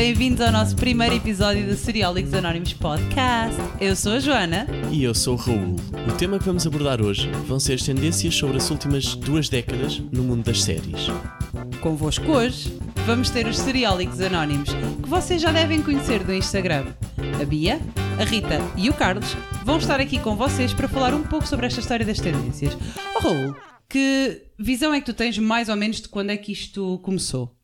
bem-vindos ao nosso primeiro episódio do Seriólicos Anónimos Podcast. Eu sou a Joana. E eu sou o Raul. O tema que vamos abordar hoje vão ser as tendências sobre as últimas duas décadas no mundo das séries. Convosco hoje vamos ter os Seriólicos Anónimos, que vocês já devem conhecer do Instagram. A Bia, a Rita e o Carlos vão estar aqui com vocês para falar um pouco sobre esta história das tendências. Oh, Raul, que visão é que tu tens mais ou menos de quando é que isto começou?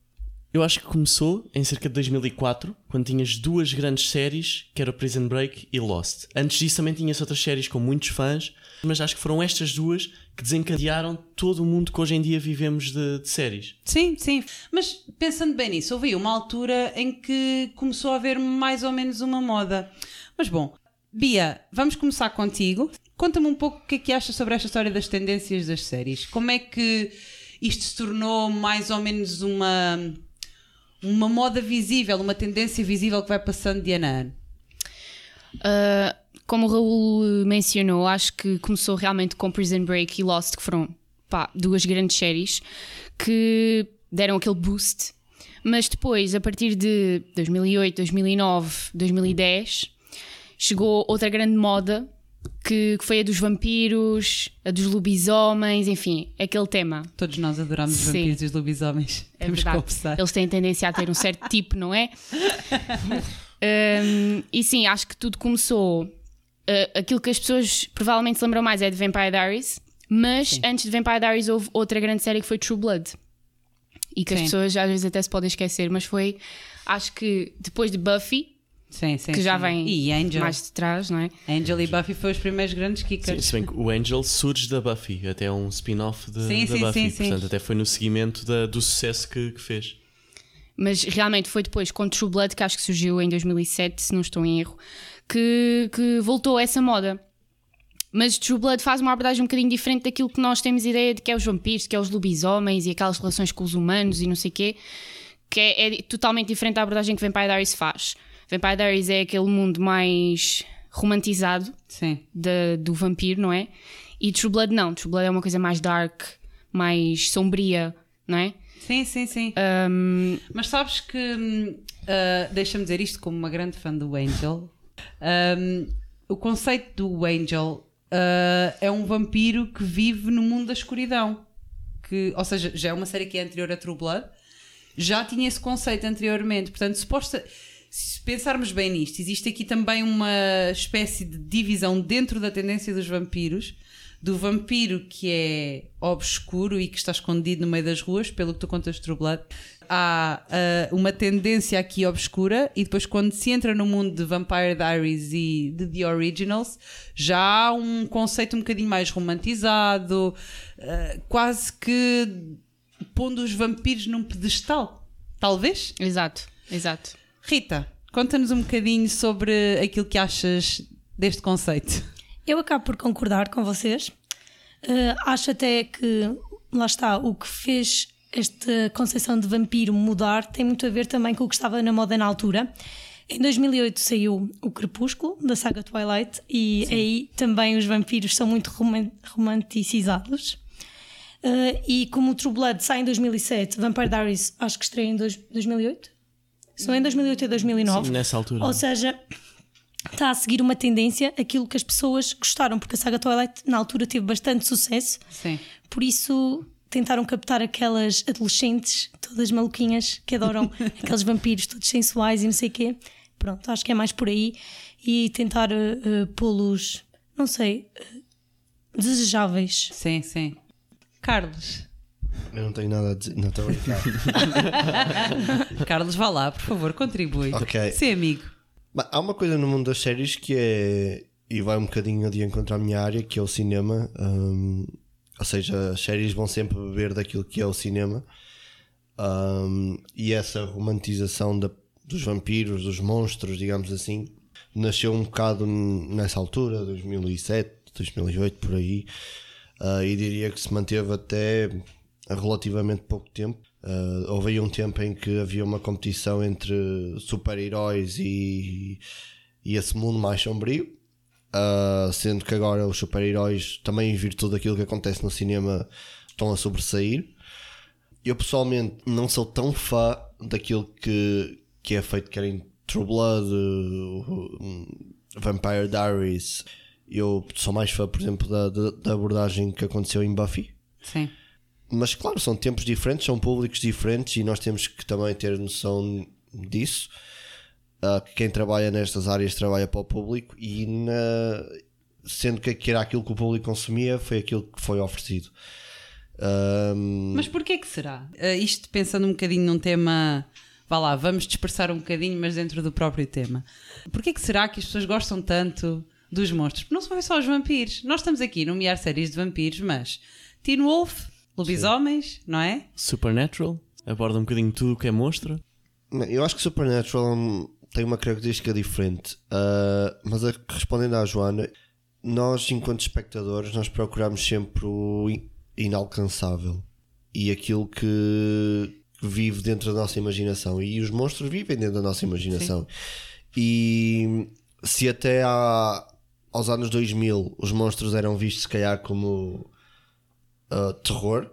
Eu acho que começou em cerca de 2004, quando tinhas duas grandes séries, que era Prison Break e Lost. Antes disso também tinhas outras séries com muitos fãs, mas acho que foram estas duas que desencadearam todo o mundo que hoje em dia vivemos de, de séries. Sim, sim. Mas pensando bem nisso, houve uma altura em que começou a haver mais ou menos uma moda. Mas bom, Bia, vamos começar contigo. Conta-me um pouco o que é que achas sobre esta história das tendências das séries. Como é que isto se tornou mais ou menos uma uma moda visível, uma tendência visível que vai passando de ano a ano? Uh, como o Raul mencionou, acho que começou realmente com Prison Break e Lost, que foram pá, duas grandes séries que deram aquele boost. Mas depois, a partir de 2008, 2009, 2010, chegou outra grande moda que, que, foi a dos vampiros, a dos lobisomens, enfim, aquele tema. Todos nós adoramos os vampiros e os lobisomens. É Temos verdade. Eles têm tendência a ter um certo tipo, não é? um, e sim, acho que tudo começou. Uh, aquilo que as pessoas provavelmente se lembram mais é de Vampire Diaries, mas sim. antes de Vampire Diaries houve outra grande série que foi True Blood. E que sim. as pessoas às vezes até se podem esquecer, mas foi, acho que depois de Buffy, Sim, sim, que já vem e Angel. mais de trás, não é? Angel e Buffy foram os primeiros grandes kickers. Sim, se bem que o Angel surge da Buffy, até é um spin-off da Buffy, portanto até foi no seguimento da, do sucesso que, que, fez. Mas realmente foi depois com True Blood, que acho que surgiu em 2007, se não estou em erro, que, que voltou essa moda. Mas True Blood faz uma abordagem um bocadinho diferente daquilo que nós temos ideia de que é os vampiros, que é os lobisomens e aquelas relações com os humanos e não sei o quê, que é, é totalmente diferente da abordagem que Vampire Diaries faz. Vampire Diaries é aquele mundo mais romantizado de, do vampiro, não é? E True Blood não. True Blood é uma coisa mais dark, mais sombria, não é? Sim, sim, sim. Um... Mas sabes que, uh, deixa-me dizer isto como uma grande fã do Angel, um, o conceito do Angel uh, é um vampiro que vive no mundo da escuridão. Que, ou seja, já é uma série que é anterior a True Blood, já tinha esse conceito anteriormente. Portanto, suposta se pensarmos bem nisto, existe aqui também uma espécie de divisão dentro da tendência dos vampiros. Do vampiro que é obscuro e que está escondido no meio das ruas, pelo que tu contas Blood, há uh, uma tendência aqui obscura, e depois, quando se entra no mundo de Vampire Diaries e de The Originals, já há um conceito um bocadinho mais romantizado, uh, quase que pondo os vampiros num pedestal, talvez? Exato, exato. Rita, conta-nos um bocadinho sobre aquilo que achas deste conceito. Eu acabo por concordar com vocês. Uh, acho até que, lá está, o que fez esta concepção de vampiro mudar tem muito a ver também com o que estava na moda na altura. Em 2008 saiu o Crepúsculo, da saga Twilight, e Sim. aí também os vampiros são muito romanticizados. Uh, e como o True Blood sai em 2007, Vampire Diaries acho que estreia em dois, 2008? São em 2008 e 2009. Sim, nessa altura. Ou seja, está a seguir uma tendência, aquilo que as pessoas gostaram, porque a saga Twilight na altura teve bastante sucesso. Sim. Por isso tentaram captar aquelas adolescentes, todas maluquinhas, que adoram aqueles vampiros todos sensuais e não sei o quê. Pronto, acho que é mais por aí. E tentar uh, pô-los, não sei, uh, desejáveis. Sim, sim. Carlos, eu não tenho nada a dizer. Não estou a brincar. Carlos, vá lá, por favor, contribui. Ok. Ser amigo. Há uma coisa no mundo das séries que é. E vai um bocadinho de encontro à minha área, que é o cinema. Ou seja, as séries vão sempre beber daquilo que é o cinema. E essa romantização da, dos vampiros, dos monstros, digamos assim, nasceu um bocado nessa altura, 2007, 2008, por aí. Uh, e diria que se manteve até relativamente pouco tempo. Uh, houve aí um tempo em que havia uma competição entre super-heróis e, e esse mundo mais sombrio. Uh, sendo que agora os super-heróis, também em virtude daquilo que acontece no cinema, estão a sobressair. Eu pessoalmente não sou tão fã daquilo que, que é feito querem True Blood, Vampire Diaries. Eu sou mais fã, por exemplo, da, da abordagem que aconteceu em Buffy. Sim. Mas claro, são tempos diferentes, são públicos diferentes e nós temos que também ter noção disso. Uh, quem trabalha nestas áreas trabalha para o público e na... sendo que era aquilo que o público consumia, foi aquilo que foi oferecido. Um... Mas porquê que será? Uh, isto pensando um bocadinho num tema. Vá lá, vamos dispersar um bocadinho, mas dentro do próprio tema. Porquê que será que as pessoas gostam tanto dos monstros? Porque não são só os vampiros. Nós estamos aqui a nomear séries de vampiros, mas Teen Wolf, lobisomens, Sim. não é? Supernatural, aborda um bocadinho tudo o que é monstro. Eu acho que Supernatural tem uma característica diferente, uh, mas a, respondendo à Joana, nós enquanto espectadores nós procuramos sempre o inalcançável e aquilo que vive dentro da nossa imaginação e os monstros vivem dentro da nossa imaginação Sim. e se até há, aos anos 2000 os monstros eram vistos se calhar como uh, terror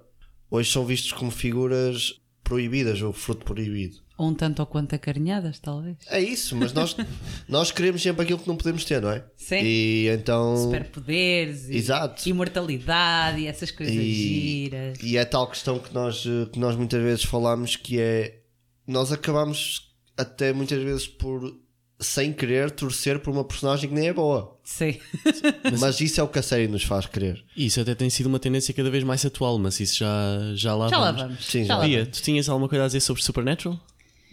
hoje são vistos como figuras proibidas ou fruto proibido ou um tanto ou quanto acarinhadas, talvez. É isso, mas nós, nós queremos sempre aquilo que não podemos ter, não é? Sim. E então. Superpoderes, Exato. imortalidade e essas coisas e, giras. E é tal questão que nós, que nós muitas vezes falamos que é. Nós acabamos até muitas vezes por sem querer torcer por uma personagem que nem é boa. Sim. mas isso é o que a série nos faz querer. Isso até tem sido uma tendência cada vez mais atual, mas isso já, já lá já vamos. Lá vamos. Sim, já, já Pia, tu tinhas alguma coisa a dizer sobre Supernatural?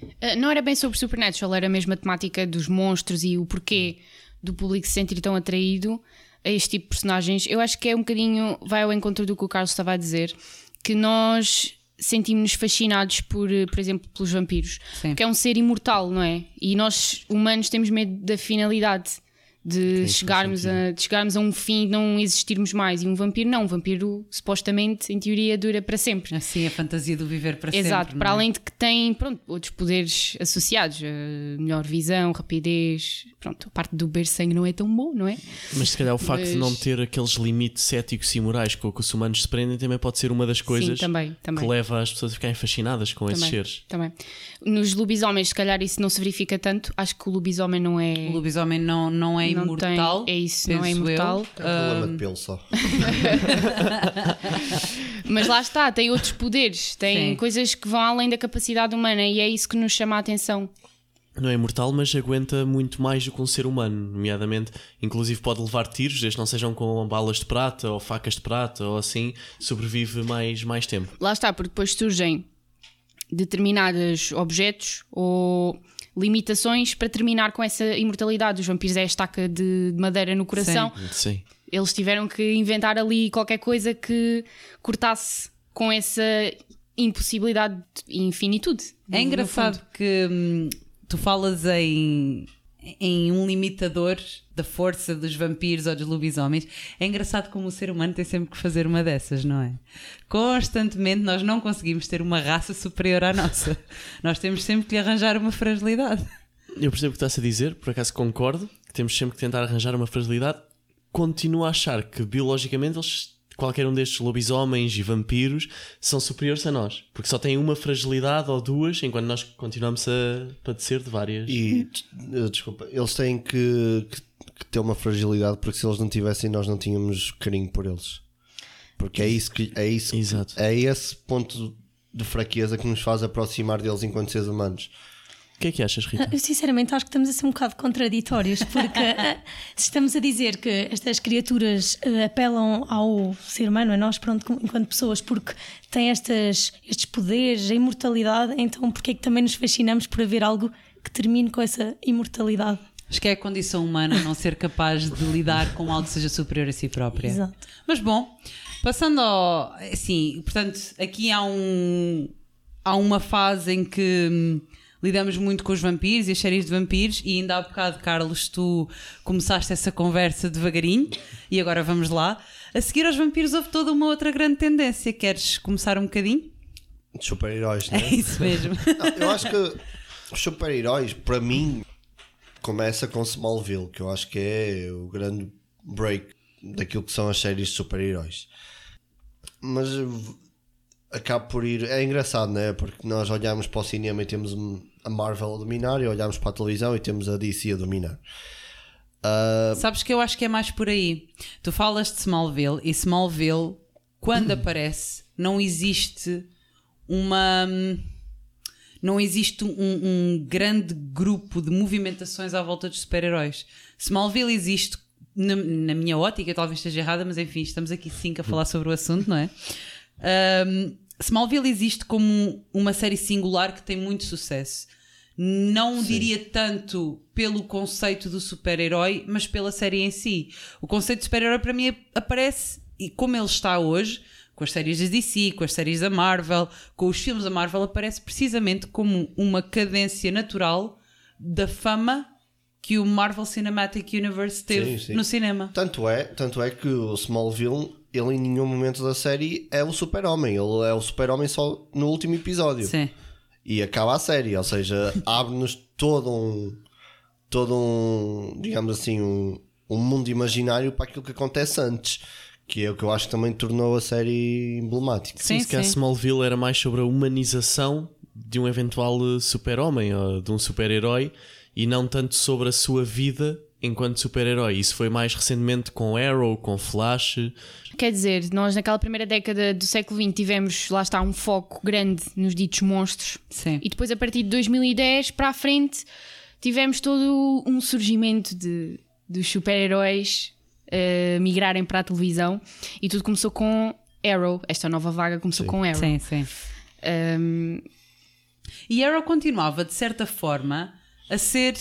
Uh, não era bem sobre Supernatural, era mesmo a temática dos monstros e o porquê do público se sentir tão atraído a este tipo de personagens. Eu acho que é um bocadinho, vai ao encontro do que o Carlos estava a dizer, que nós sentimos-nos fascinados por, por exemplo, pelos vampiros, Sim. que é um ser imortal, não é? E nós humanos temos medo da finalidade de chegarmos, a, de chegarmos a um fim e não existirmos mais. E um vampiro não, um vampiro supostamente, em teoria, dura para sempre. Assim, a fantasia do viver para Exato, sempre. Exato, para é? além de que tem pronto, outros poderes associados, uh, melhor visão, rapidez. Pronto, a parte do beber sangue não é tão bom, não é? Mas se calhar o facto Mas... de não ter aqueles limites éticos e morais com que os humanos se prendem também pode ser uma das coisas também, também. que leva as pessoas a ficarem fascinadas com também, esses seres. Também. Nos lobisomens, se calhar isso não se verifica tanto. Acho que o lobisomem não é. O lobisomem não, não é não imortal. Tem, é isso, não é imortal. É um problema de pelo só. Mas lá está, tem outros poderes, tem Sim. coisas que vão além da capacidade humana e é isso que nos chama a atenção. Não é imortal, mas aguenta muito mais do que um ser humano, nomeadamente, inclusive pode levar tiros, desde que não sejam com balas de prata ou facas de prata ou assim, sobrevive mais, mais tempo. Lá está, porque depois surgem determinados objetos ou limitações para terminar com essa imortalidade. Os vampiros é a estaca de madeira no coração. Sim. Sim. Eles tiveram que inventar ali qualquer coisa que cortasse com essa impossibilidade e infinitude. É engraçado que hum, tu falas em, em um limitador da força dos vampiros ou dos lobisomens. É engraçado como o ser humano tem sempre que fazer uma dessas, não é? Constantemente nós não conseguimos ter uma raça superior à nossa. nós temos sempre que lhe arranjar uma fragilidade. Eu percebo o que estás a dizer, por acaso concordo, que temos sempre que tentar arranjar uma fragilidade. Continuo a achar que biologicamente eles qualquer um destes lobisomens e vampiros são superiores a nós, porque só têm uma fragilidade ou duas, enquanto nós continuamos a padecer de várias. E desculpa, eles têm que, que, que, ter uma fragilidade, porque se eles não tivessem, nós não tínhamos carinho por eles. Porque é isso que é isso Exato. é esse ponto de fraqueza que nos faz aproximar deles enquanto seres humanos. O que é que achas, Rita? Eu sinceramente acho que estamos a ser um bocado contraditórios, porque se estamos a dizer que estas criaturas apelam ao ser humano, a nós, pronto, enquanto pessoas, porque têm estas, estes poderes, a imortalidade, então porquê é que também nos fascinamos por haver algo que termine com essa imortalidade? Acho que é a condição humana não ser capaz de lidar com algo que seja superior a si própria. Exato. Mas bom, passando ao. Assim, portanto, aqui há um. Há uma fase em que lidamos muito com os vampiros e as séries de vampiros, e ainda há bocado, Carlos, tu começaste essa conversa devagarinho, e agora vamos lá. A seguir aos vampiros houve toda uma outra grande tendência. Queres começar um bocadinho? De super-heróis, não é? É isso mesmo. Não, eu acho que os super-heróis, para mim, começa com Smallville, que eu acho que é o grande break daquilo que são as séries de super-heróis. Mas acaba por ir. É engraçado, né? Porque nós olhamos para o cinema e temos a Marvel a dominar, e olhamos para a televisão e temos a DC a dominar. Uh... Sabes que eu acho que é mais por aí. Tu falas de Smallville e Smallville, quando aparece, não existe uma. Não existe um, um grande grupo de movimentações à volta dos super-heróis. Smallville existe, na, na, minha ótica, talvez esteja errada, mas enfim, estamos aqui cinco a falar sobre o assunto, não é? Um, Smallville existe como uma série singular que tem muito sucesso. Não Sim. diria tanto pelo conceito do super-herói, mas pela série em si. O conceito de super-herói para mim aparece, e como ele está hoje, com as séries da DC, com as séries da Marvel, com os filmes da Marvel, aparece precisamente como uma cadência natural da fama que o Marvel Cinematic Universe teve sim, sim. no cinema. Tanto é, tanto é que o Smallville, ele em nenhum momento da série é o super-homem. Ele é o super-homem só no último episódio. Sim. E acaba a série, ou seja, abre-nos todo um todo um, digamos assim, um, um mundo imaginário para aquilo que acontece antes. Que é o que eu acho que também tornou a série emblemática. Sim, sim. Se a Smallville era mais sobre a humanização de um eventual super-homem ou de um super-herói e não tanto sobre a sua vida enquanto super-herói. Isso foi mais recentemente com Arrow, com Flash. Quer dizer, nós naquela primeira década do século XX tivemos, lá está, um foco grande nos ditos monstros. Sim. E depois, a partir de 2010 para a frente, tivemos todo um surgimento de, dos super-heróis uh, migrarem para a televisão. E tudo começou com Arrow. Esta nova vaga começou sim. com Arrow. Sim, sim. Um... E Arrow continuava, de certa forma a ser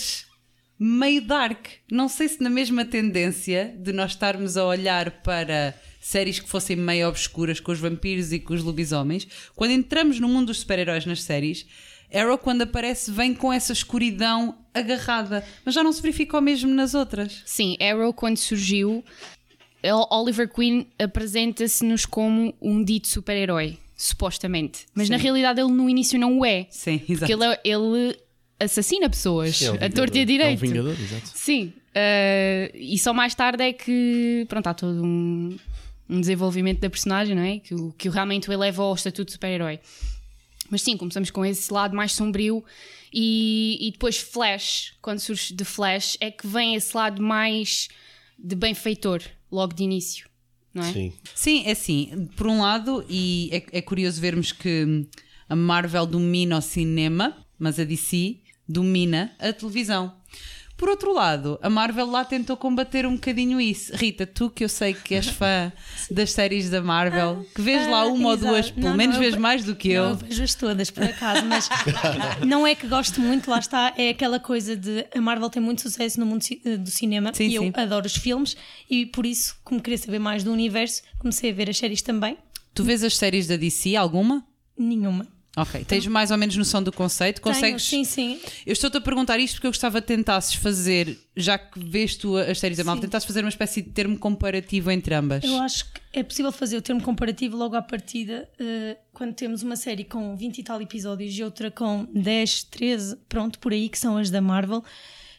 meio dark. Não sei se na mesma tendência de nós estarmos a olhar para séries que fossem meio obscuras com os vampiros e com os lobisomens, quando entramos no mundo dos super-heróis nas séries, Arrow, quando aparece, vem com essa escuridão agarrada. Mas já não se verificou mesmo nas outras. Sim, Arrow, quando surgiu, Oliver Queen apresenta-se-nos como um dito super-herói, supostamente. Mas Sim. na realidade ele no início não o é. Sim, exato. Porque ele, é, ele assassina pessoas Sim, é um a torta e a direito. É um vingador, exato. Sim. Uh, e só mais tarde é que pronto, há todo um, um desenvolvimento da personagem, não é? Que, que realmente o eleva ao estatuto de super-herói. Mas sim, começamos com esse lado mais sombrio e, e depois Flash, quando surge de Flash, é que vem esse lado mais de benfeitor, logo de início, não é? Sim. Sim, é assim, por um lado, e é, é curioso vermos que a Marvel domina o cinema, mas a DC domina a televisão. Por outro lado, a Marvel lá tentou combater um bocadinho isso. Rita, tu que eu sei que és fã das séries da Marvel, que vês lá uma ou duas, pelo não, menos não, vês eu, mais do que eu. Não, vejo-as todas, por acaso, mas não é que gosto muito, lá está, é aquela coisa de a Marvel tem muito sucesso no mundo eh, do cinema sim, e sim. eu adoro os filmes e por isso, como queria saber mais do universo, comecei a ver as séries também. Tu vês as séries da DC, alguma? Nenhuma. Ok, tens mais ou menos noção do conceito? Consegues? Tenho, sim, sim. Eu estou-te a perguntar isto porque eu gostava de tentasses fazer, já que vês tu as séries da Marvel, tentasses fazer uma espécie de termo comparativo entre ambas. Eu acho que é possível fazer o termo comparativo logo à partida, uh, quando temos uma série com 20 e tal episódios e outra com 10, 13, pronto, por aí, que são as da Marvel.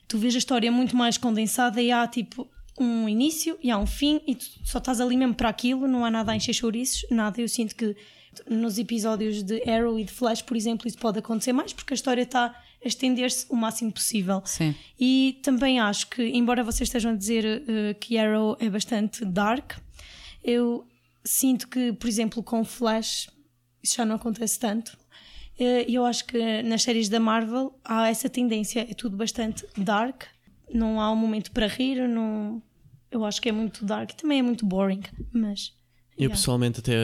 Tu vês a história muito mais condensada e há tipo um início e há um fim e tu só estás ali mesmo para aquilo, não há nada a encher chouriços, nada. Eu sinto que nos episódios de Arrow e de Flash, por exemplo, isso pode acontecer mais porque a história está a estender-se o máximo possível. Sim. E também acho que, embora vocês estejam a dizer uh, que Arrow é bastante dark, eu sinto que, por exemplo, com Flash isso já não acontece tanto. Eh, e eu acho que nas séries da Marvel há essa tendência, é tudo bastante dark, não há um momento para rir, não... eu acho que é muito dark, também é muito boring, mas eu yeah. pessoalmente até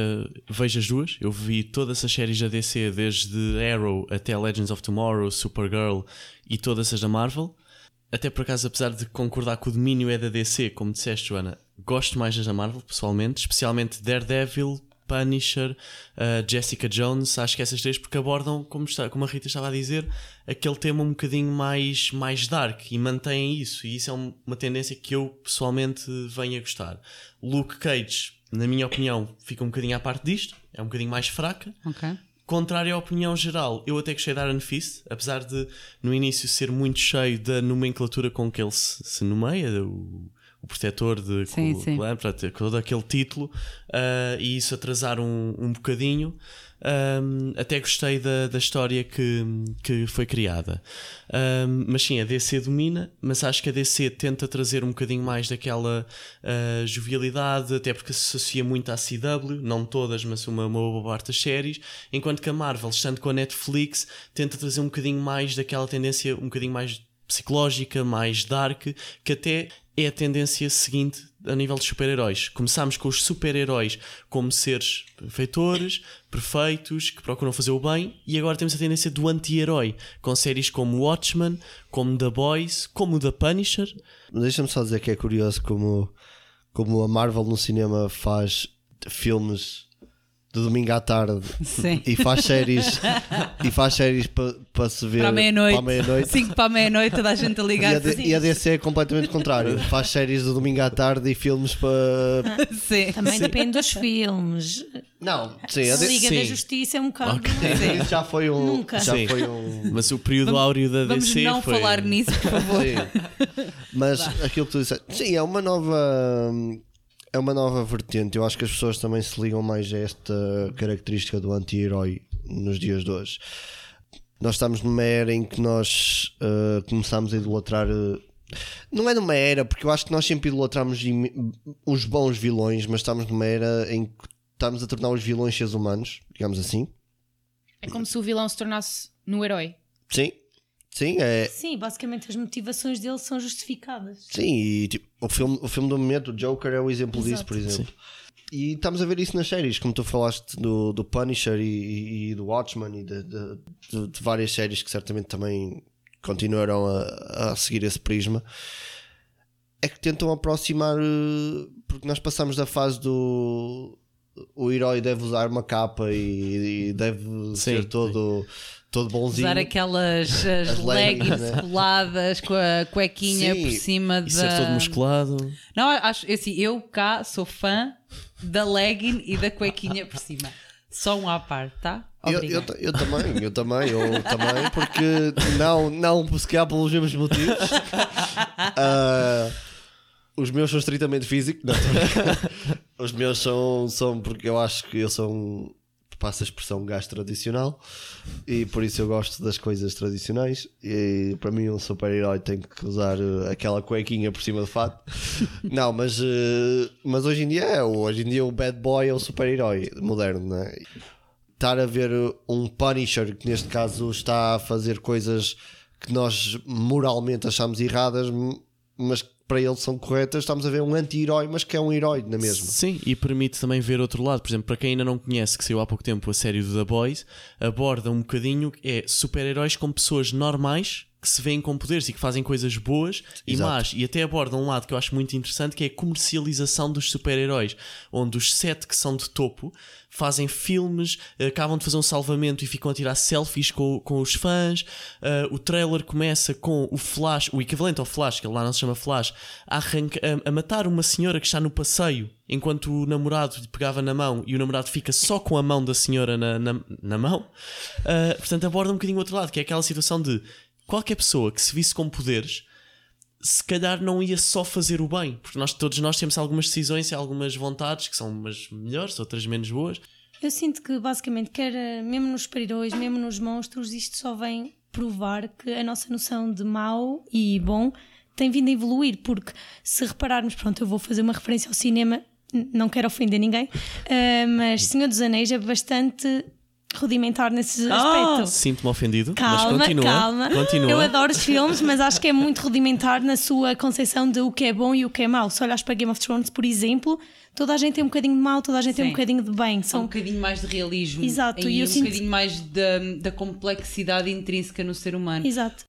vejo as duas. Eu vi todas as séries da DC, desde Arrow até Legends of Tomorrow, Supergirl e todas as da Marvel. Até por acaso, apesar de concordar que o domínio é da DC, como disseste, Joana, gosto mais das da Marvel, pessoalmente, especialmente Daredevil, Punisher, uh, Jessica Jones, acho que essas três, porque abordam, como, está, como a Rita estava a dizer, aquele tema um bocadinho mais, mais dark e mantêm isso, e isso é uma tendência que eu pessoalmente venho a gostar. Luke Cage, na minha opinião, fica um bocadinho à parte disto, é um bocadinho mais fraca. Okay. Contrário à opinião geral, eu até gostei de Iron Fist, apesar de no início ser muito cheio da nomenclatura com que ele se, se nomeia, o, o protetor de Sim, Ku- sim. Portanto, todo aquele título, ah, e isso atrasar um, um bocadinho. Um, até gostei da, da história que, que foi criada. Um, mas sim, a DC domina, mas acho que a DC tenta trazer um bocadinho mais daquela ah, jovialidade, até porque se associa muito à CW, não todas, mas uma, uma boa parte das séries, enquanto que a Marvel, estando com a Netflix, tenta trazer um bocadinho mais daquela tendência um bocadinho mais psicológica, mais dark, que até é a tendência seguinte a nível de super-heróis. Começámos com os super-heróis como seres feitores, perfeitos, que procuram fazer o bem, e agora temos a tendência do anti-herói, com séries como Watchmen, como The Boys, como The Punisher. Deixa-me só dizer que é curioso como, como a Marvel no cinema faz filmes de domingo à tarde Sim. e faz séries e faz séries para pa se ver Para a meia-noite. a meia-noite. 5 para a meia-noite, toda a gente a E ligar. a, D- e a DC é completamente contrário. Faz séries de domingo à tarde e filmes para. Sim. Também depende dos filmes. Não, sim, a, A D- Liga sim. da Justiça é um bocado. Isso já foi um. Nunca. Já Sim. foi um. Mas o período áureo da Vamos DC não foi... falar nisso, por favor. Sim. Mas aquilo que tu disseste. Sim, é uma nova. É uma nova vertente. Eu acho que as pessoas também se ligam mais a esta característica do anti-herói nos dias de hoje. Nós estamos numa era em que nós uh, começámos a idolatrar. uh, não é numa era, porque eu acho que nós sempre idolatramos os bons vilões, mas estamos numa era em que estamos a tornar os vilões seres humanos, digamos assim. É como se o vilão se tornasse no herói. Sim, sim, é, Sim, basicamente as motivações dele são justificadas. Sim, e tipo, o, filme, o filme do momento, o Joker, é o exemplo disso, Exato. por exemplo. E estamos a ver isso nas séries, como tu falaste do, do Punisher e, e do Watchmen e de, de- de- de várias séries que certamente também continuarão a, a seguir esse prisma. É que tentam aproximar, eh, porque nós passamos da fase do o herói deve usar uma capa e, e deve ser todo, todo bonzinho. Usar aquelas as As leggings, leggings né? coladas com a cuequinha Sim, por cima E da. ser todo musculado. Não, acho assim, eu cá sou fã da legging e da cuequinha por cima. Só um à parte, tá? Eu, eu, eu também, eu também, eu também, porque não, não se calhar pelos mesmos motivos. Ah, os meus são estritamente físicos, não, os meus são, são porque eu acho que eu sou um, passa a expressão gajo tradicional e por isso eu gosto das coisas tradicionais. E para mim, um super-herói tem que usar eh, aquela cuequinha por cima do fato. Não, mas, eh, mas hoje em dia é, hoje em dia o bad boy é o super-herói moderno, não é? estar a ver um Punisher que neste caso está a fazer coisas que nós moralmente achamos erradas, m- mas que para ele são corretas, estamos a ver um anti-herói, mas que é um herói na mesma. Sim, e permite também ver outro lado. Por exemplo, para quem ainda não conhece, que saiu há pouco tempo a série do The Boys, aborda um bocadinho é super-heróis com pessoas normais que se veem com poderes e que fazem coisas boas e Exato. más. E até aborda um lado que eu acho muito interessante, que é a comercialização dos super-heróis, onde os sete que são de topo fazem filmes, acabam de fazer um salvamento e ficam a tirar selfies com, com os fãs. Uh, o trailer começa com o Flash, o equivalente ao Flash, que ele lá não se chama Flash, a, arranca- a- a matar uma senhora que está no passeio enquanto o namorado lhe pegava na mão e o namorado fica só com a mão da senhora na, na, na mão. Uh, portanto, aborda um bocadinho o outro lado, que é aquela situação de qualquer pessoa que se visse com poderes se calhar não ia só fazer o bem, porque nós, todos nós temos algumas decisões e algumas vontades que são umas melhores, outras menos boas. Eu sinto que basicamente, quer eh, mesmo nos super-heróis, mesmo nos monstros, isto só vem provar que a nossa noção de mau e bom tem vindo a evoluir, porque se repararmos, pronto, eu vou fazer uma referência ao cinema, não quero ofender ninguém, eh, mas Senhor dos Anéis é bastante rudimentar nesse aspecto. Sinto-me ofendido, Calma, mas continua. calma. continua. Eu adoro os filmes, mas acho que é muito rudimentar na sua concepção de o que é bom e o que é mau. Se olhas para Game of Thrones, por exemplo, toda a gente tem um bocadinho de mau, toda a gente tem um Sim. bocadinho de bem. Há um São bocadinho mais de realismo Exato, e, e eu um sinto- bocadinho mais da, da complexidade intrínseca no ser humano. Exato.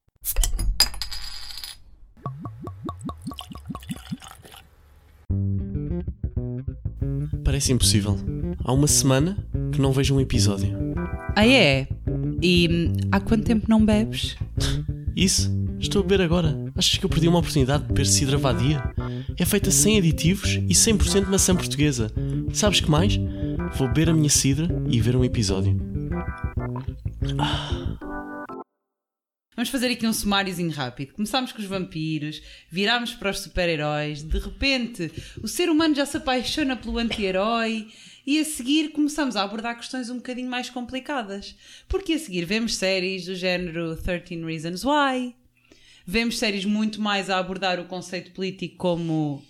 Parece impossível. Há uma semana que não vejo um episódio. Ah, é? E hum, há quanto tempo não bebes? Isso, estou a beber agora. Achas que eu perdi uma oportunidade de beber cidra vadia? É feita sem aditivos e 100% maçã portuguesa. Sabes que mais? Vou beber a minha cidra e ver um episódio. Vamos fazer aqui um sumáriozinho rápido. Começámos com os vampiros, virámos para os super-heróis, de repente o ser humano já se apaixona pelo anti-herói e a seguir começamos a abordar questões um bocadinho mais complicadas. Porque a seguir vemos séries do género 13 Reasons Why, vemos séries muito mais a abordar o conceito político como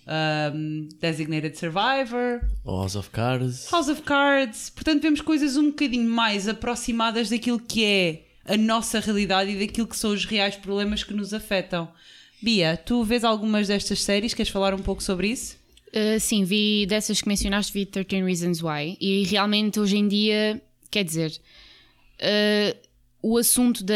um, Designated Survivor, House of Cards. House of Cards. Portanto, vemos coisas um bocadinho mais aproximadas daquilo que é a nossa realidade e daquilo que são os reais problemas que nos afetam. Bia, tu vês algumas destas séries? Queres falar um pouco sobre isso? Uh, sim, vi dessas que mencionaste, vi 13 Reasons Why. E realmente hoje em dia, quer dizer, uh, o assunto da,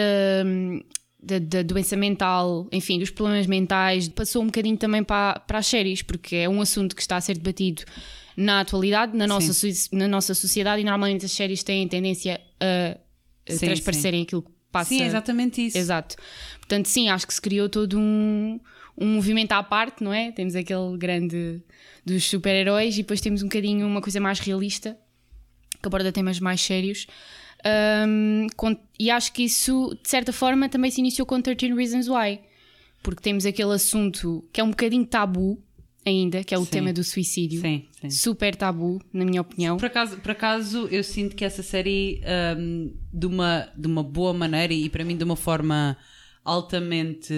da, da, doença mental, enfim, dos problemas mentais, passou um bocadinho também para, para as séries, porque é um assunto que está a ser debatido na atualidade, na nossa, na nossa sociedade, e normalmente as séries têm tendência a sim, transparecerem sim. aquilo que passa. Sim, exatamente isso. Exato. Portanto, sim, acho que se criou todo um, um movimento à parte, não é? Temos aquele grande dos super-heróis e depois temos um bocadinho uma coisa mais realista, que aborda temas mais sérios. Um, com, e acho que isso, de certa forma, também se iniciou com 13 Reasons Why, porque temos aquele assunto que é um bocadinho tabu, ainda, que é o sim. tema do suicídio. Sim, sim. Super tabu, na minha opinião. Por acaso, por acaso eu sinto que essa série, um, de, uma, de uma boa maneira e para mim de uma forma altamente,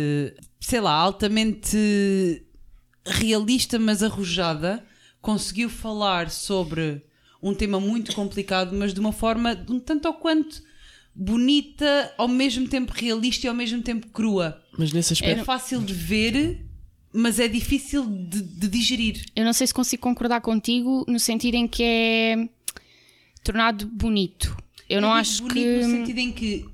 sei lá, altamente realista, mas arrojada, conseguiu falar sobre um tema muito complicado, mas de uma forma um tanto ou quanto bonita, ao mesmo tempo realista e ao mesmo tempo crua. Mas nesse aspecto. É fácil de ver mas é difícil de, de, digerir. Eu não sei se consigo concordar contigo no sentido em que é tornado bonito. Eu não acho bonito que. no sentido em que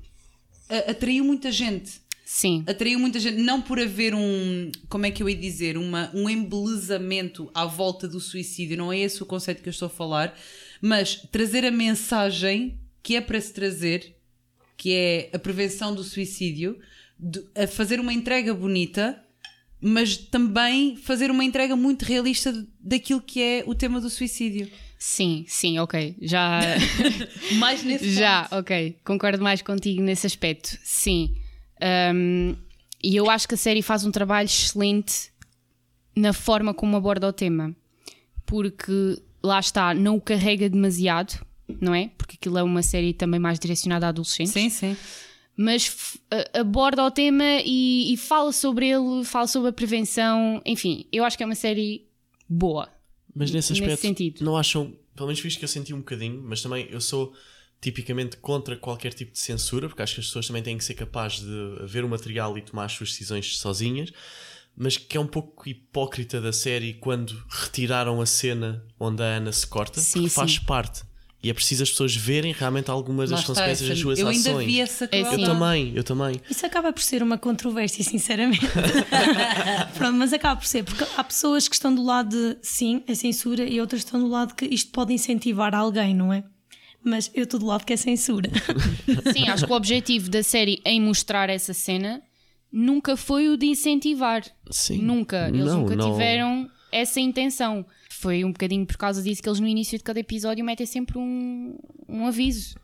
atraiu muita gente. Sim. Atraiu muita gente, não por haver um, como é que eu ia dizer, uma, um embelezamento à volta do suicídio, não é esse o conceito que eu estou a falar, mas trazer a mensagem que é para se trazer, que é a prevenção do suicídio, de, a fazer uma entrega bonita mas também fazer uma entrega muito realista daquilo que é o tema do suicídio. Sim, sim, ok. Já. mais nesse Já, ponto. ok. Concordo mais contigo nesse aspecto. Sim. Um, e eu acho que a série faz um trabalho excelente na forma como aborda o tema. Porque lá está, não o carrega demasiado, não é? Porque aquilo é uma série também mais direcionada a adolescentes. Sim, sim mas aborda o tema e, e, fala sobre ele, fala sobre a prevenção. Enfim, eu acho que é uma série boa. Mas nesse aspecto, nesse sentido. não acham, pelo menos visto que eu senti um bocadinho, mas também eu sou tipicamente contra qualquer tipo de censura, porque acho que as pessoas também têm que ser capazes de ver o material e tomar as suas decisões sozinhas. Mas que é um pouco hipócrita da série quando retiraram a cena onde a Ana se corta, sim, porque faz parte e é preciso as pessoas verem realmente algumas das consequências das suas eu ações. Eu ainda vi essa é, Eu também, eu também. Isso acaba por ser uma controvérsia, sinceramente. Pronto, mas acaba por ser, porque há pessoas que estão do lado de sim, é censura, e outras estão do lado que isto pode incentivar alguém, não é? Mas eu estou do lado que é censura. Sim, acho que o objetivo da série em mostrar essa cena nunca foi o de incentivar. Sim. Nunca. Eles não, nunca não. tiveram essa intenção foi um bocadinho por causa disso que eles no início de cada episódio metem sempre um, um aviso.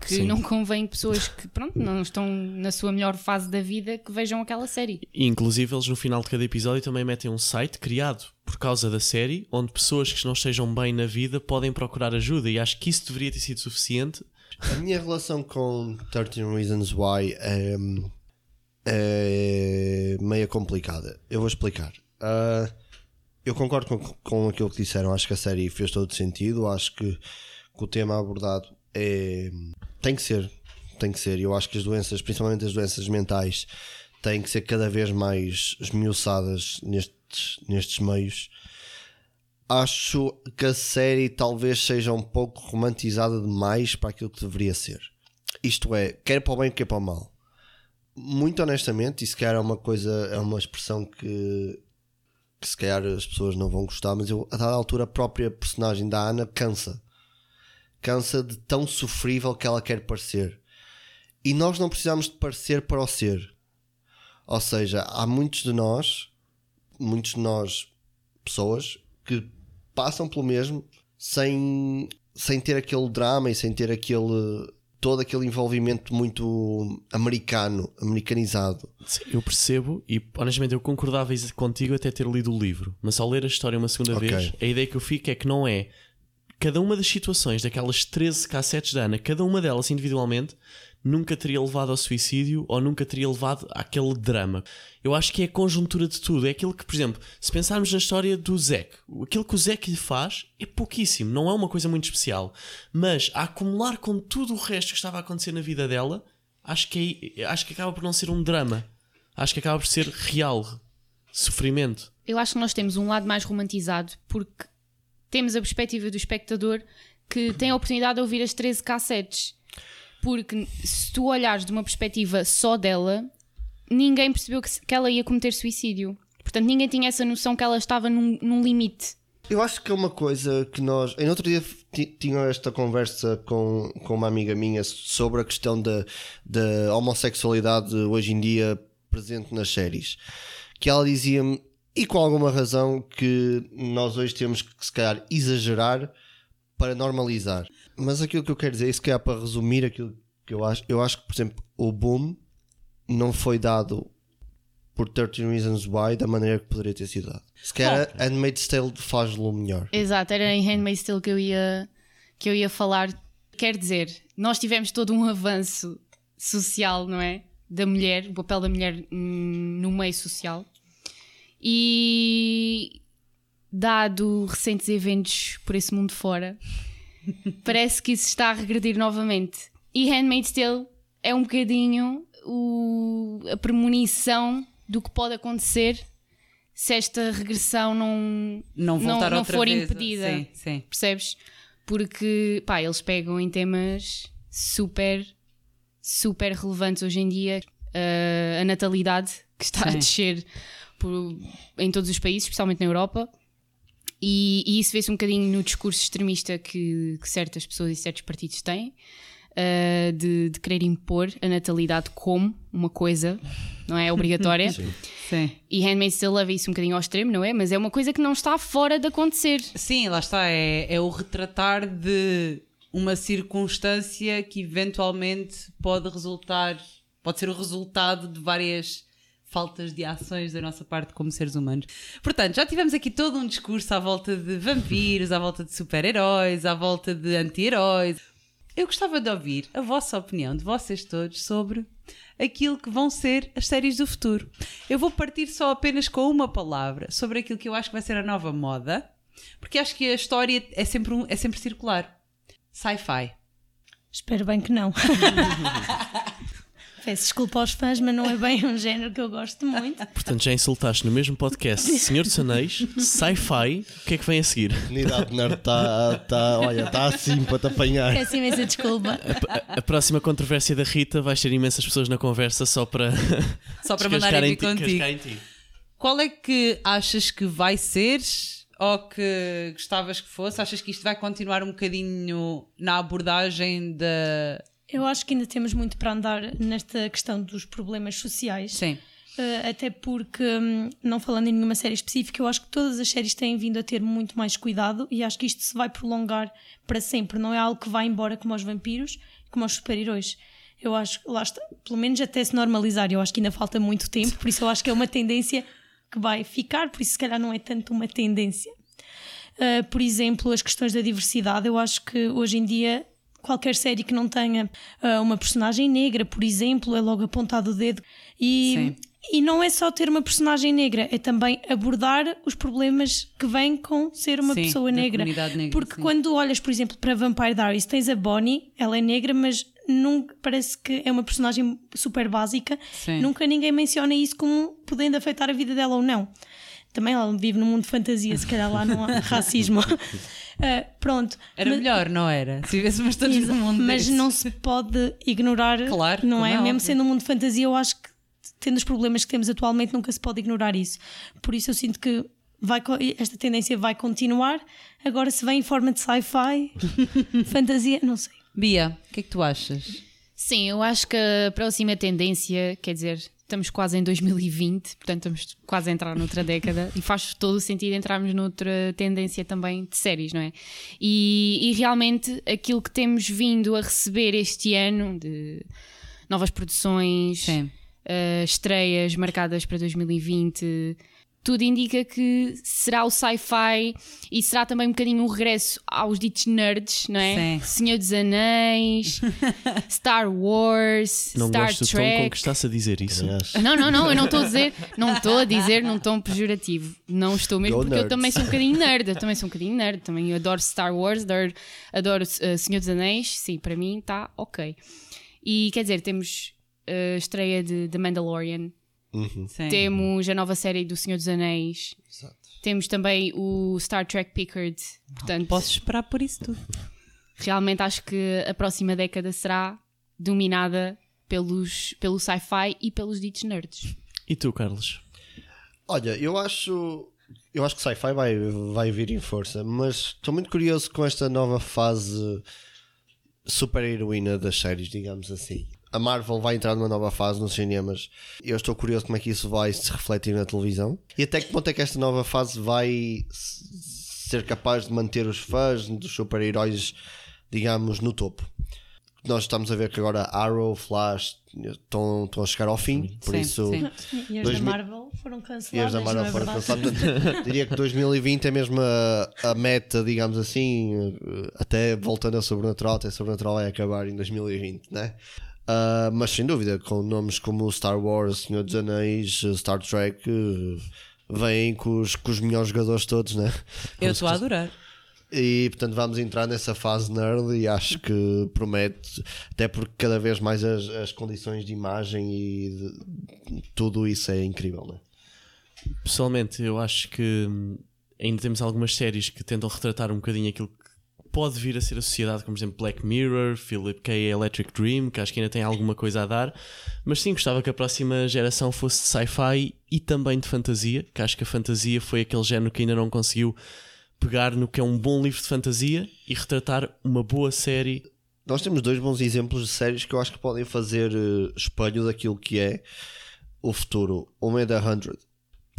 Que Sim. não convém pessoas que pronto, não estão na sua melhor fase da vida que vejam aquela série. E, inclusive, eles no final de cada episódio também metem um site criado por causa da série, onde pessoas que não estejam bem na vida podem procurar ajuda. E acho que isso deveria ter sido suficiente. A minha relação com 13 Reasons Why é, é meio complicada. Eu vou explicar. Uh, eu concordo com, com aquilo que disseram. Acho que a série fez todo sentido. Acho que, que o tema abordado é, tem que ser. Tem que ser. Eu acho que as doenças, principalmente as doenças mentais, têm que ser cada vez mais esmiuçadas nestes, nestes meios. Acho que a série talvez seja um pouco romantizada demais para aquilo que deveria ser. Isto é, quer para o bem, quer para o mal. Muito honestamente, isso quer é uma coisa, é uma expressão que que se calhar as pessoas não vão gostar, mas eu, a dada altura a própria personagem da Ana cansa. Cansa de tão sofrível que ela quer parecer. E nós não precisamos de parecer para o ser. Ou seja, há muitos de nós, muitos de nós, pessoas, que passam pelo mesmo sem, sem ter aquele drama e sem ter aquele todo aquele envolvimento muito americano, americanizado. Sim, eu percebo e honestamente eu concordava contigo até ter lido o livro, mas ao ler a história uma segunda Ok. vez, a ideia que eu fico é que não é cada uma das situações daquelas 13 cassetes da Ana, cada uma delas individualmente, nunca teria levado ao suicídio ou nunca teria levado àquele drama. Eu acho que é a conjuntura de tudo. É aquilo que, por exemplo, se pensarmos na história do Zack, aquilo que o Zack lhe faz é pouquíssimo, não é uma coisa muito especial. Mas a acumular com tudo o resto que estava a acontecer na vida dela, acho que, é- acho que acaba por não ser um drama. Acho que acaba por ser real. Sofrimento. Eu acho que nós temos um lado mais romantizado porque temos a perspectiva do espectador que tem a oportunidade de ouvir as 13 cassetes. Porque se tu olhares de uma perspectiva só dela, ninguém percebeu que, que ela ia cometer suicídio. Portanto, ninguém tinha essa noção que ela estava num, num limite. Eu acho que é uma coisa que nós. Em outro dia ti- tinha esta conversa com, com uma amiga minha sobre a questão da, da homossexualidade hoje em dia presente nas séries. Que ela dizia-me, e com alguma razão, que nós hoje temos que se calhar exagerar para normalizar. Mas aquilo que eu quero dizer, e se calhar para resumir aquilo que eu acho, eu acho que, por exemplo, o boom não foi dado por 13 Reasons Why da maneira que poderia ter sido dado. Se calhar Handmaid's Tale faz-lo melhor. Exato, era em Handmaid's Tale que eu ia, que eu ia falar. Quer dizer, nós tivemos todo um avanço social, não é? Da mulher, o papel da mulher no meio social. E dado recentes eventos por esse mundo fora, parece que isso está a regredir novamente. E Handmaid's Tale é um bocadinho o- a premonição do que pode acontecer se esta regressão não, Não não outra for vez. impedida. Sim, sim. Percebes? Porque, pá, eles pegam em temas super, super relevantes hoje em dia. Uh, a natalidade, que está a Sim. descer por- em todos os países, especialmente na Europa. E, e isso vê-se um bocadinho no discurso extremista que, que certas pessoas e certos partidos têm, uh, de, de querer impor a natalidade como uma coisa, não é? Obrigatória. Sim. E Handmaid's Tale leva isso um bocadinho ao extremo, não é? Mas é uma coisa que não está fora de acontecer. Sim, lá está. É, é o retratar de uma circunstância que eventualmente pode resultar, pode ser o resultado de várias faltas de ações da nossa parte como seres humanos. Portanto, já tivemos aqui todo um discurso à volta de vampiros, à volta de super-heróis, à volta de anti-heróis. Eu gostava de ouvir a vossa opinião, de vocês todos, sobre aquilo que vão ser as séries do futuro. Eu vou partir só apenas com uma palavra sobre aquilo que eu acho que vai ser a nova moda, porque acho que a história é sempre, um- é sempre circular. Sci-fi. Espero bem que não. Peço desculpa aos fãs, mas não é bem um género que eu gosto muito. Portanto, já insultaste no mesmo podcast Senhor dos Anéis, sci-fi, o que é que vem a seguir? A unidade nerd está, tá, olha, está assim para te apanhar. Peço imensa desculpa. A, a próxima controvérsia da Rita vai ter imensas pessoas na conversa só para, Só para em vir ti- contigo. cascar em ti. Qual é que achas que vai ser ou que gostavas que fosse? Achas que isto vai continuar um bocadinho na abordagem da. Eu acho que ainda temos muito para andar nesta questão dos problemas sociais. Sim. Uh, até porque, hum, não falando em nenhuma série específica, eu acho que todas as séries têm vindo a ter muito mais cuidado e acho que isto se vai prolongar para sempre. Não é algo que vai embora como os vampiros, como os super-heróis. Eu acho que lá está, pelo menos até se normalizar. Eu acho que ainda falta muito tempo, por isso eu acho que é uma tendência que vai ficar, por isso se calhar não é tanto uma tendência. Uh, por exemplo, as questões da diversidade, eu acho que hoje em dia qualquer série que não tenha uh, uma personagem negra, por exemplo, é logo apontado o dedo. E, Sim. e não é só ter uma personagem negra, é também abordar os problemas que vêm com ser uma Sim, pessoa negra. negra, Porque sim. quando olhas, por exemplo, para Vampire Diaries, tens a Bonnie, ela é negra, mas nunca, parece que é uma personagem super básica. Sim. Nunca ninguém menciona isso como podendo afetar a vida dela ou não. Também ela vive num mundo de fantasia, se calhar lá não há racismo. Ah, pronto. Era Mas- melhor, não era? Se vivêssemos todos no mundo mas desse. não se pode ignorar, Claro, não é? é Mesmo sendo um mundo de fantasia, eu acho que tendo os problemas que temos atualmente, nunca se pode ignorar isso. Por isso eu sinto que vai, esta tendência vai continuar. Agora, se vem em forma de sci-fi, fantasia, não sei. Bia, o que é que tu achas? Sim, eu acho que a próxima tendência, quer dizer, estamos quase em 2020, portanto estamos quase a entrar noutra década e faz todo o sentido entrarmos noutra tendência também de séries, não é? E, e realmente aquilo que temos vindo a receber este ano de novas produções, uh, estreias marcadas para 2020 tudo indica que será o sci-fi e será também um bocadinho um regresso aos ditos nerds, não é? Sim. Senhor dos Anéis, Star Wars, não Star gosto Trek. do tom com que está-se a dizer isso. Não, não, não, eu não estou a dizer, não estou a dizer num tom pejorativo. Não estou mesmo, Go porque nerds. eu também sou um bocadinho nerd, eu também sou um bocadinho nerd, também adoro Star Wars, adoro, adoro uh, Senhor dos Anéis, sim, para mim está ok. E quer dizer, temos a uh, estreia de The Mandalorian Uhum. Temos a nova série do Senhor dos Anéis. Exato. Temos também o Star Trek Picard. Portanto, posso esperar por isso tudo. Realmente acho que a próxima década será dominada pelos, pelo sci-fi e pelos ditos nerds. E tu, Carlos? Olha, eu acho. Eu acho que sci-fi vai, vai vir em força, mas estou muito curioso com esta nova fase super heroína das séries, digamos assim a Marvel vai entrar numa nova fase nos cinemas. Eu estou curioso como é que isso vai se refletir na televisão e até que ponto é que esta nova fase vai ser capaz de manter os fãs dos super-heróis, digamos, no topo. Nós estamos a ver que agora Arrow, Flash estão, estão a chegar ao fim, por sim, isso. Sim. E as da Marvel foram canceladas. E as da Marvel é foram canceladas. diria que 2020 é mesmo a, a, meta, digamos assim, até voltando a Sobrenatural, até Sobrenatural vai acabar em 2020, né? Uh, mas sem dúvida, com nomes como Star Wars, Senhor dos Anéis, Star Trek, uh, vêm com os, com os melhores jogadores todos, né? Eu estou a adorar. E portanto vamos entrar nessa fase nerd e acho que promete, até porque cada vez mais as, as condições de imagem e de, tudo isso é incrível, né? Pessoalmente, eu acho que ainda temos algumas séries que tentam retratar um bocadinho aquilo pode vir a ser a sociedade, como por exemplo Black Mirror, Philip K. Electric Dream, que acho que ainda tem alguma coisa a dar, mas sim, gostava que a próxima geração fosse de sci-fi e também de fantasia, que acho que a fantasia foi aquele género que ainda não conseguiu pegar no que é um bom livro de fantasia e retratar uma boa série. Nós temos dois bons exemplos de séries que eu acho que podem fazer uh, espelho daquilo que é o futuro. Uma é The Hundred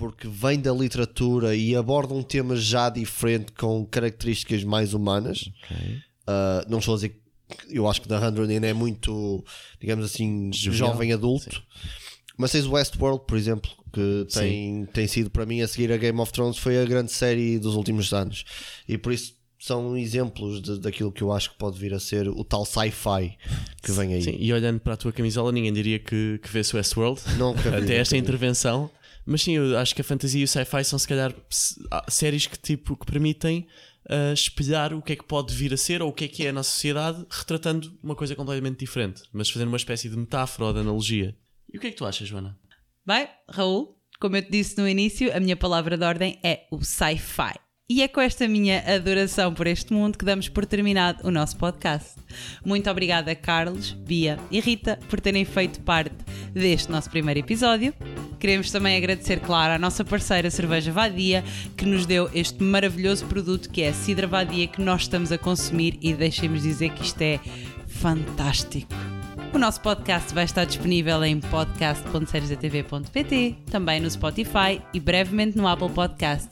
porque vem da literatura e aborda um tema já diferente com características mais humanas. Okay. Uh, não estou a dizer eu acho que The Hundred ainda é muito, digamos assim, Juvenal. jovem adulto. Sim. Mas tens o Westworld, por exemplo, que tem, tem sido para mim a seguir a Game of Thrones, foi a grande série dos últimos anos. E por isso são exemplos de, daquilo que eu acho que pode vir a ser o tal sci-fi que vem aí. Sim, e olhando para a tua camisola, ninguém diria que, que vê-se Westworld. Não, Até esta intervenção. Mas sim, eu acho que a fantasia e o sci-fi são se calhar séries que tipo que permitem uh, espelhar o que é que pode vir a ser ou o que é que é a nossa sociedade, retratando uma coisa completamente diferente, mas fazendo uma espécie de metáfora ou de analogia. E o que é que tu achas, Joana? Bem, Raul, como eu te disse no início, a minha palavra de ordem é o sci-fi. E é com esta minha adoração por este mundo que damos por terminado o nosso podcast. Muito obrigada, Carlos, Bia e Rita, por terem feito parte deste nosso primeiro episódio. Queremos também agradecer, claro, à nossa parceira Cerveja Vadia, que nos deu este maravilhoso produto que é a Cidra Vadia que nós estamos a consumir e deixemos dizer que isto é fantástico. O nosso podcast vai estar disponível em podcast.seriesatv.pt, também no Spotify e brevemente no Apple Podcast.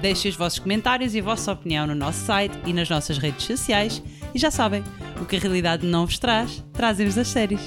Deixem os vossos comentários e a vossa opinião no nosso site e nas nossas redes sociais. E já sabem, o que a realidade não vos traz, trazem-vos as séries.